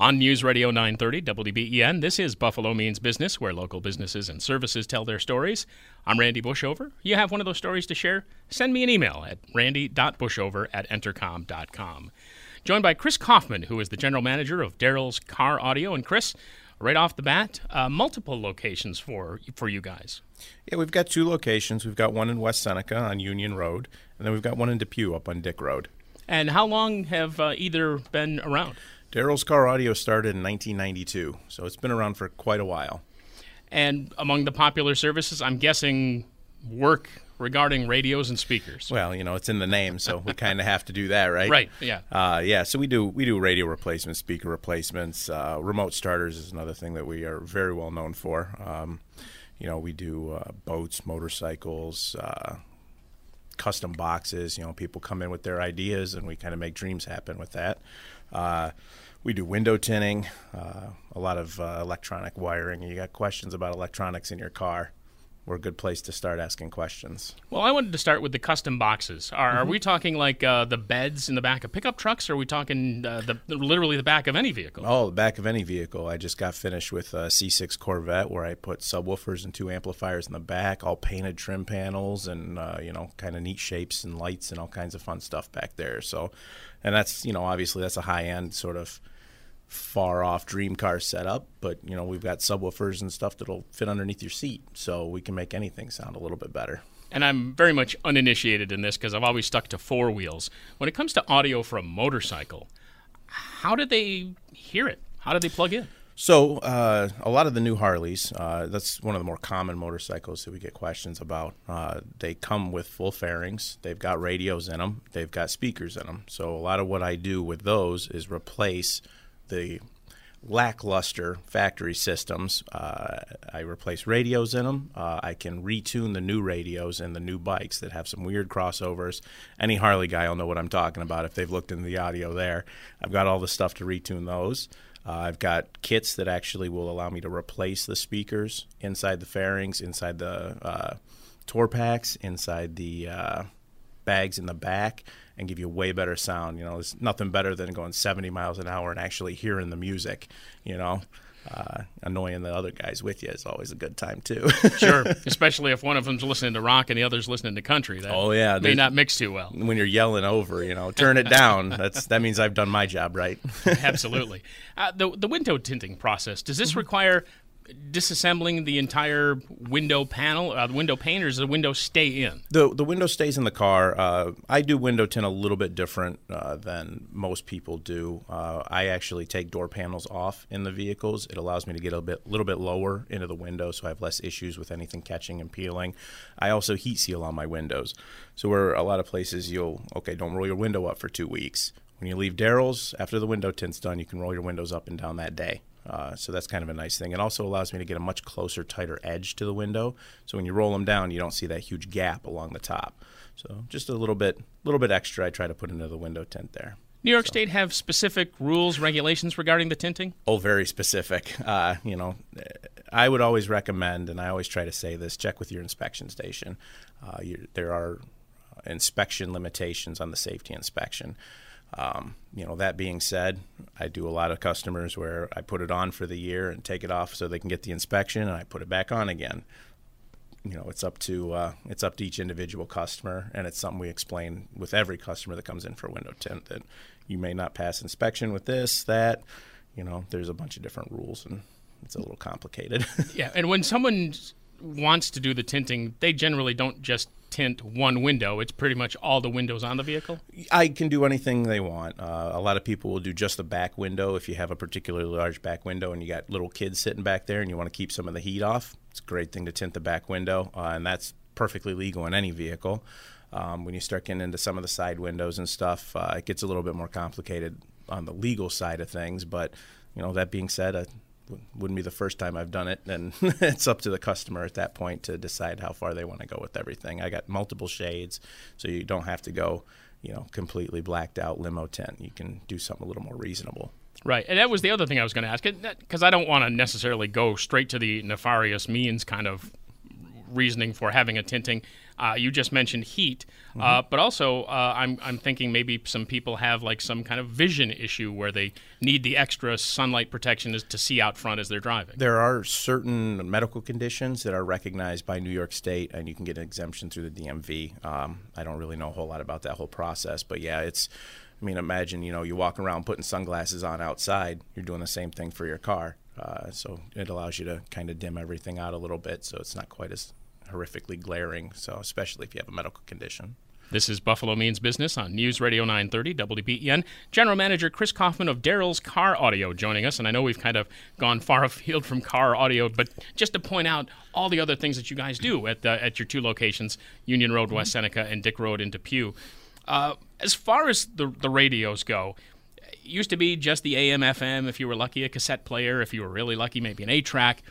On News Radio 930 WBEN, this is Buffalo Means Business, where local businesses and services tell their stories. I'm Randy Bushover. You have one of those stories to share? Send me an email at randy.bushover at entercom.com. Joined by Chris Kaufman, who is the general manager of Daryl's Car Audio. And Chris, right off the bat, uh, multiple locations for for you guys. Yeah, we've got two locations. We've got one in West Seneca on Union Road, and then we've got one in Depew up on Dick Road. And how long have uh, either been around? Daryl's Car Audio started in 1992, so it's been around for quite a while. And among the popular services, I'm guessing work regarding radios and speakers. Well, you know, it's in the name, so we kind of have to do that, right? Right. Yeah. Uh, yeah. So we do we do radio replacements, speaker replacements, uh, remote starters is another thing that we are very well known for. Um, you know, we do uh, boats, motorcycles, uh, custom boxes. You know, people come in with their ideas, and we kind of make dreams happen with that. Uh, we do window tinting, uh, a lot of uh, electronic wiring. You got questions about electronics in your car, we're a good place to start asking questions. Well, I wanted to start with the custom boxes. Are, mm-hmm. are we talking like uh, the beds in the back of pickup trucks, or are we talking uh, the, literally the back of any vehicle? Oh, the back of any vehicle. I just got finished with a C6 Corvette where I put subwoofers and two amplifiers in the back, all painted trim panels, and uh, you know, kind of neat shapes and lights and all kinds of fun stuff back there. So, and that's you know, obviously that's a high end sort of far off dream car setup, but you know we've got subwoofers and stuff that'll fit underneath your seat, so we can make anything sound a little bit better. And I'm very much uninitiated in this because I've always stuck to four wheels. When it comes to audio for a motorcycle, how do they hear it? How do they plug in? So uh, a lot of the new Harleys, uh, that's one of the more common motorcycles that we get questions about. Uh, they come with full fairings. They've got radios in them. They've got speakers in them. So a lot of what I do with those is replace the lackluster factory systems. Uh, I replace radios in them. Uh, I can retune the new radios and the new bikes that have some weird crossovers. Any Harley guy will know what I'm talking about if they've looked into the audio there. I've got all the stuff to retune those. Uh, I've got kits that actually will allow me to replace the speakers inside the fairings, inside the uh, tour packs, inside the uh, bags in the back and give you a way better sound. You know, there's nothing better than going 70 miles an hour and actually hearing the music. You know, uh, annoying the other guys with you is always a good time too. sure, especially if one of them's listening to rock and the other's listening to country. That oh yeah, may not mix too well. When you're yelling over, you know, turn it down. That's that means I've done my job right. Absolutely. Uh, the the window tinting process does this mm-hmm. require disassembling the entire window panel, uh, the window pane, or does the window stay in? The the window stays in the car. Uh, I do window tint a little bit different uh, than most people do. Uh, I actually take door panels off in the vehicles. It allows me to get a bit little bit lower into the window, so I have less issues with anything catching and peeling. I also heat seal on my windows, so where a lot of places you'll okay, don't roll your window up for two weeks. When you leave Daryl's after the window tint's done, you can roll your windows up and down that day. Uh, so that's kind of a nice thing. It also allows me to get a much closer, tighter edge to the window. So when you roll them down, you don't see that huge gap along the top. So just a little bit, little bit extra. I try to put into the window tint there. New York so. State have specific rules, regulations regarding the tinting? Oh, very specific. Uh, you know, I would always recommend, and I always try to say this: check with your inspection station. Uh, there are inspection limitations on the safety inspection. Um, you know, that being said, I do a lot of customers where I put it on for the year and take it off so they can get the inspection, and I put it back on again. You know, it's up to uh, it's up to each individual customer, and it's something we explain with every customer that comes in for window tint that you may not pass inspection with this, that. You know, there's a bunch of different rules, and it's a little complicated. yeah, and when someone wants to do the tinting, they generally don't just tint one window. It's pretty much all the windows on the vehicle. I can do anything they want. Uh, a lot of people will do just the back window if you have a particularly large back window and you got little kids sitting back there and you want to keep some of the heat off. It's a great thing to tint the back window, uh, and that's perfectly legal in any vehicle. Um, when you start getting into some of the side windows and stuff, uh, it gets a little bit more complicated on the legal side of things, but you know, that being said, wouldn't be the first time I've done it, and it's up to the customer at that point to decide how far they want to go with everything. I got multiple shades, so you don't have to go, you know, completely blacked out limo tint. You can do something a little more reasonable. Right, and that was the other thing I was going to ask, because I don't want to necessarily go straight to the nefarious means kind of reasoning for having a tinting. Uh, you just mentioned heat, uh, mm-hmm. uh, but also uh, I'm, I'm thinking maybe some people have like some kind of vision issue where they need the extra sunlight protection to see out front as they're driving. There are certain medical conditions that are recognized by New York State, and you can get an exemption through the DMV. Um, I don't really know a whole lot about that whole process, but yeah, it's. I mean, imagine you know you walk around putting sunglasses on outside. You're doing the same thing for your car, uh, so it allows you to kind of dim everything out a little bit, so it's not quite as horrifically glaring. So especially if you have a medical condition. This is Buffalo Means Business on News Radio 930 WBEN. General Manager Chris Kaufman of Daryl's Car Audio joining us. And I know we've kind of gone far afield from car audio, but just to point out all the other things that you guys do at, the, at your two locations, Union Road, West Seneca, and Dick Road in Depew. Uh, as far as the, the radios go, used to be just the AM, FM, if you were lucky, a cassette player, if you were really lucky, maybe an 8 track.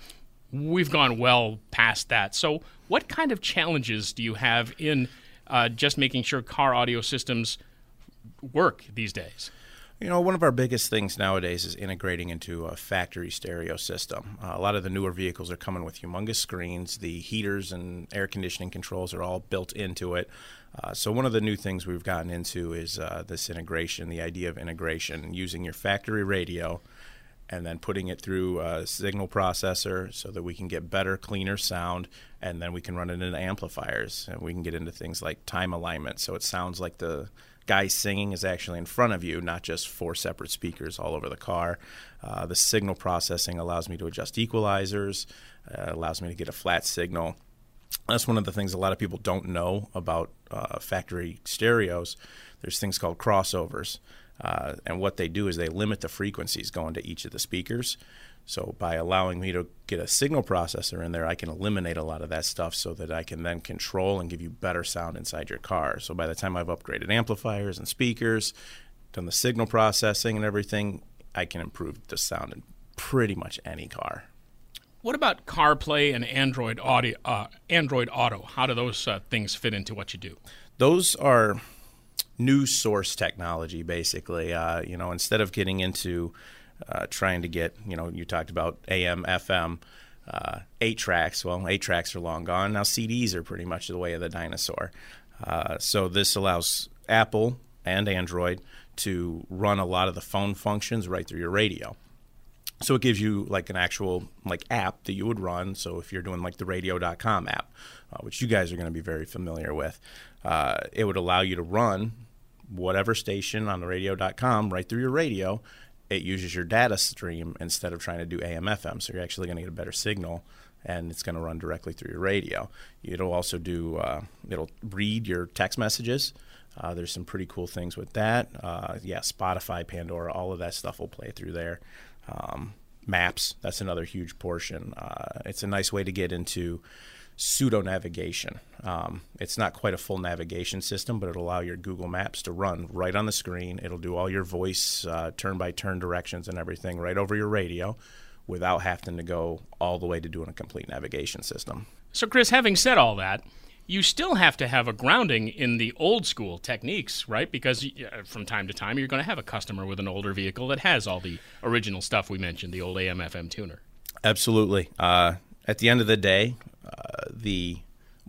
We've gone well past that. So, what kind of challenges do you have in uh, just making sure car audio systems work these days? You know, one of our biggest things nowadays is integrating into a factory stereo system. Uh, a lot of the newer vehicles are coming with humongous screens. The heaters and air conditioning controls are all built into it. Uh, so, one of the new things we've gotten into is uh, this integration, the idea of integration, using your factory radio and then putting it through a signal processor so that we can get better, cleaner sound, and then we can run it into amplifiers, and we can get into things like time alignment, so it sounds like the guy singing is actually in front of you, not just four separate speakers all over the car. Uh, the signal processing allows me to adjust equalizers, uh, allows me to get a flat signal. That's one of the things a lot of people don't know about uh, factory stereos. There's things called crossovers. Uh, and what they do is they limit the frequencies going to each of the speakers. So by allowing me to get a signal processor in there, I can eliminate a lot of that stuff so that I can then control and give you better sound inside your car. So by the time I've upgraded amplifiers and speakers, done the signal processing and everything, I can improve the sound in pretty much any car. What about CarPlay and Android Audio? Uh, Android Auto. How do those uh, things fit into what you do? Those are new source technology, basically. Uh, you know, instead of getting into uh, trying to get, you know, you talked about AM, FM, uh, eight tracks. Well, eight tracks are long gone. Now CDs are pretty much the way of the dinosaur. Uh, so this allows Apple and Android to run a lot of the phone functions right through your radio. So it gives you like an actual like app that you would run. So if you're doing like the radio.com app, uh, which you guys are going to be very familiar with, uh, it would allow you to run whatever station on the radio.com right through your radio. It uses your data stream instead of trying to do AM FM. So you're actually going to get a better signal and it's going to run directly through your radio. It'll also do, uh, it'll read your text messages. Uh, there's some pretty cool things with that. Uh, yeah, Spotify, Pandora, all of that stuff will play through there. Um, maps, that's another huge portion. Uh, it's a nice way to get into pseudo navigation. Um, it's not quite a full navigation system, but it'll allow your Google Maps to run right on the screen. It'll do all your voice turn by turn directions and everything right over your radio without having to go all the way to doing a complete navigation system. So, Chris, having said all that, you still have to have a grounding in the old school techniques, right? Because uh, from time to time, you're going to have a customer with an older vehicle that has all the original stuff we mentioned, the old AM FM tuner. Absolutely. Uh, at the end of the day, uh, the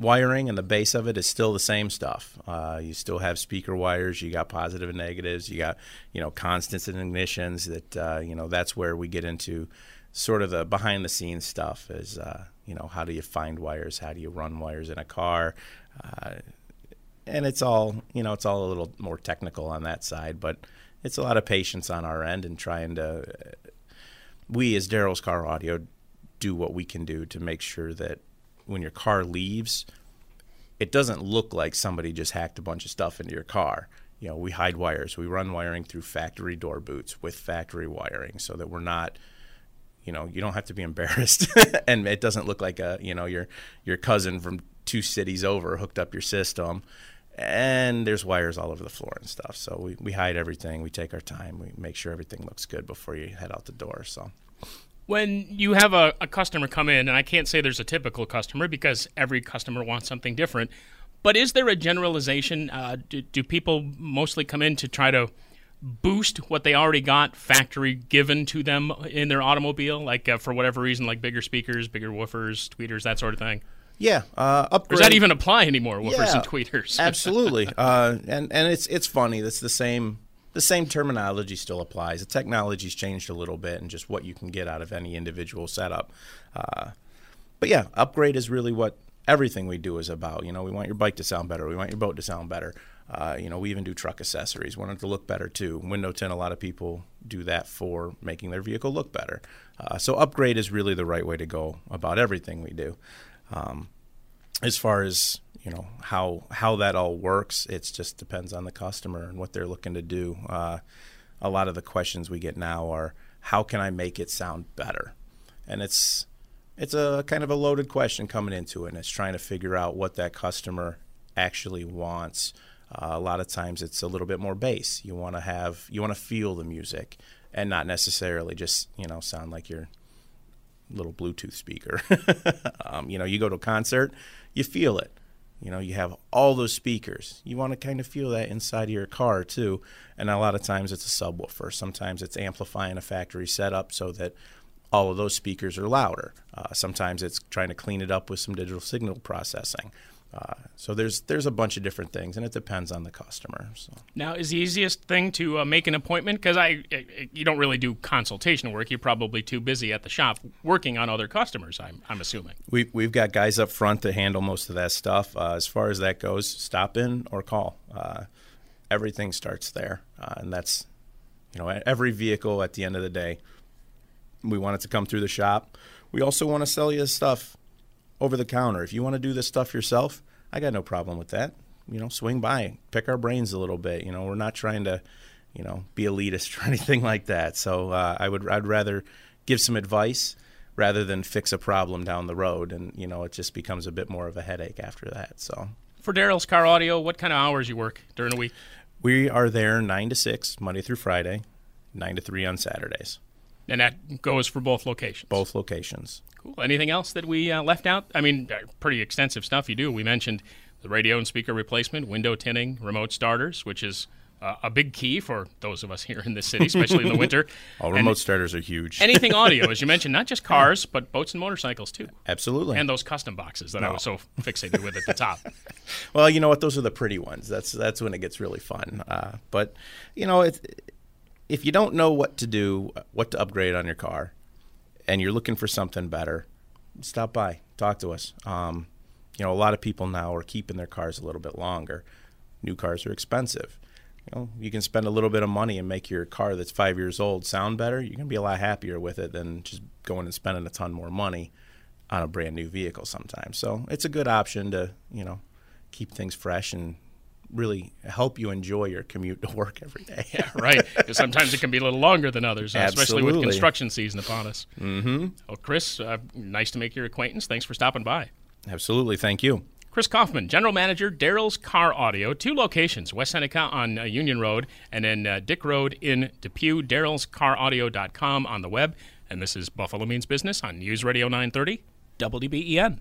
wiring and the base of it is still the same stuff. Uh, you still have speaker wires. You got positive and negatives. You got you know constants and ignitions. That uh, you know that's where we get into sort of the behind the scenes stuff. Is uh, you know how do you find wires? How do you run wires in a car? Uh, and it's all you know it's all a little more technical on that side, but it's a lot of patience on our end and trying to. We as Daryl's Car Audio do what we can do to make sure that when your car leaves, it doesn't look like somebody just hacked a bunch of stuff into your car. You know, we hide wires. We run wiring through factory door boots with factory wiring so that we're not you know, you don't have to be embarrassed and it doesn't look like a, you know, your your cousin from two cities over hooked up your system and there's wires all over the floor and stuff. So we, we hide everything. We take our time. We make sure everything looks good before you head out the door. So when you have a, a customer come in, and I can't say there's a typical customer because every customer wants something different, but is there a generalization? Uh, do, do people mostly come in to try to boost what they already got factory given to them in their automobile, like uh, for whatever reason, like bigger speakers, bigger woofers, tweeters, that sort of thing? Yeah, uh, upgrade. Does that even apply anymore? Woofers yeah, and tweeters. absolutely. Uh, and and it's it's funny. That's the same the same terminology still applies. The technology's changed a little bit, and just what you can get out of any individual setup. Uh, but yeah, upgrade is really what everything we do is about. You know, we want your bike to sound better. We want your boat to sound better. Uh, you know, we even do truck accessories. Want it to look better too. Window tint, a lot of people do that for making their vehicle look better. Uh, so upgrade is really the right way to go about everything we do. Um, as far as you know how how that all works, it just depends on the customer and what they're looking to do. Uh, a lot of the questions we get now are, "How can I make it sound better?" And it's it's a kind of a loaded question coming into it, and it's trying to figure out what that customer actually wants. Uh, a lot of times, it's a little bit more bass. You want to have you want to feel the music, and not necessarily just you know sound like you're little Bluetooth speaker. um, you know, you go to a concert, you feel it. You know, you have all those speakers. You want to kind of feel that inside of your car too. And a lot of times it's a subwoofer. Sometimes it's amplifying a factory setup so that all of those speakers are louder. Uh, sometimes it's trying to clean it up with some digital signal processing. Uh, so there's there's a bunch of different things, and it depends on the customer. So. Now, is the easiest thing to uh, make an appointment? Because I, I, you don't really do consultation work. You're probably too busy at the shop working on other customers. I'm, I'm assuming. We we've got guys up front to handle most of that stuff. Uh, as far as that goes, stop in or call. Uh, everything starts there, uh, and that's you know every vehicle at the end of the day. We want it to come through the shop. We also want to sell you stuff over the counter. If you want to do this stuff yourself, I got no problem with that. You know, swing by, pick our brains a little bit. You know, we're not trying to, you know, be elitist or anything like that. So uh, I would I'd rather give some advice rather than fix a problem down the road, and you know, it just becomes a bit more of a headache after that. So for Daryl's Car Audio, what kind of hours you work during the week? We are there nine to six Monday through Friday, nine to three on Saturdays. And that goes for both locations. Both locations. Cool. Anything else that we uh, left out? I mean, uh, pretty extensive stuff you do. We mentioned the radio and speaker replacement, window tinting, remote starters, which is uh, a big key for those of us here in the city, especially in the winter. All remote and starters are huge. anything audio, as you mentioned, not just cars, but boats and motorcycles too. Absolutely. And those custom boxes that no. I was so fixated with at the top. well, you know what? Those are the pretty ones. That's that's when it gets really fun. Uh, but you know, it's if you don't know what to do, what to upgrade on your car, and you're looking for something better, stop by, talk to us. Um, you know, a lot of people now are keeping their cars a little bit longer. New cars are expensive. You know, you can spend a little bit of money and make your car that's five years old sound better. You're gonna be a lot happier with it than just going and spending a ton more money on a brand new vehicle sometimes. So it's a good option to you know keep things fresh and really help you enjoy your commute to work every day. yeah, right. Because sometimes it can be a little longer than others, especially with construction season upon us. Mm-hmm. Well, Chris, uh, nice to make your acquaintance. Thanks for stopping by. Absolutely. Thank you. Chris Kaufman, General Manager, Daryl's Car Audio, two locations, West Seneca on uh, Union Road and then uh, Dick Road in Depew, darylscaraudio.com on the web. And this is Buffalo Means Business on News Radio 930, WBEN.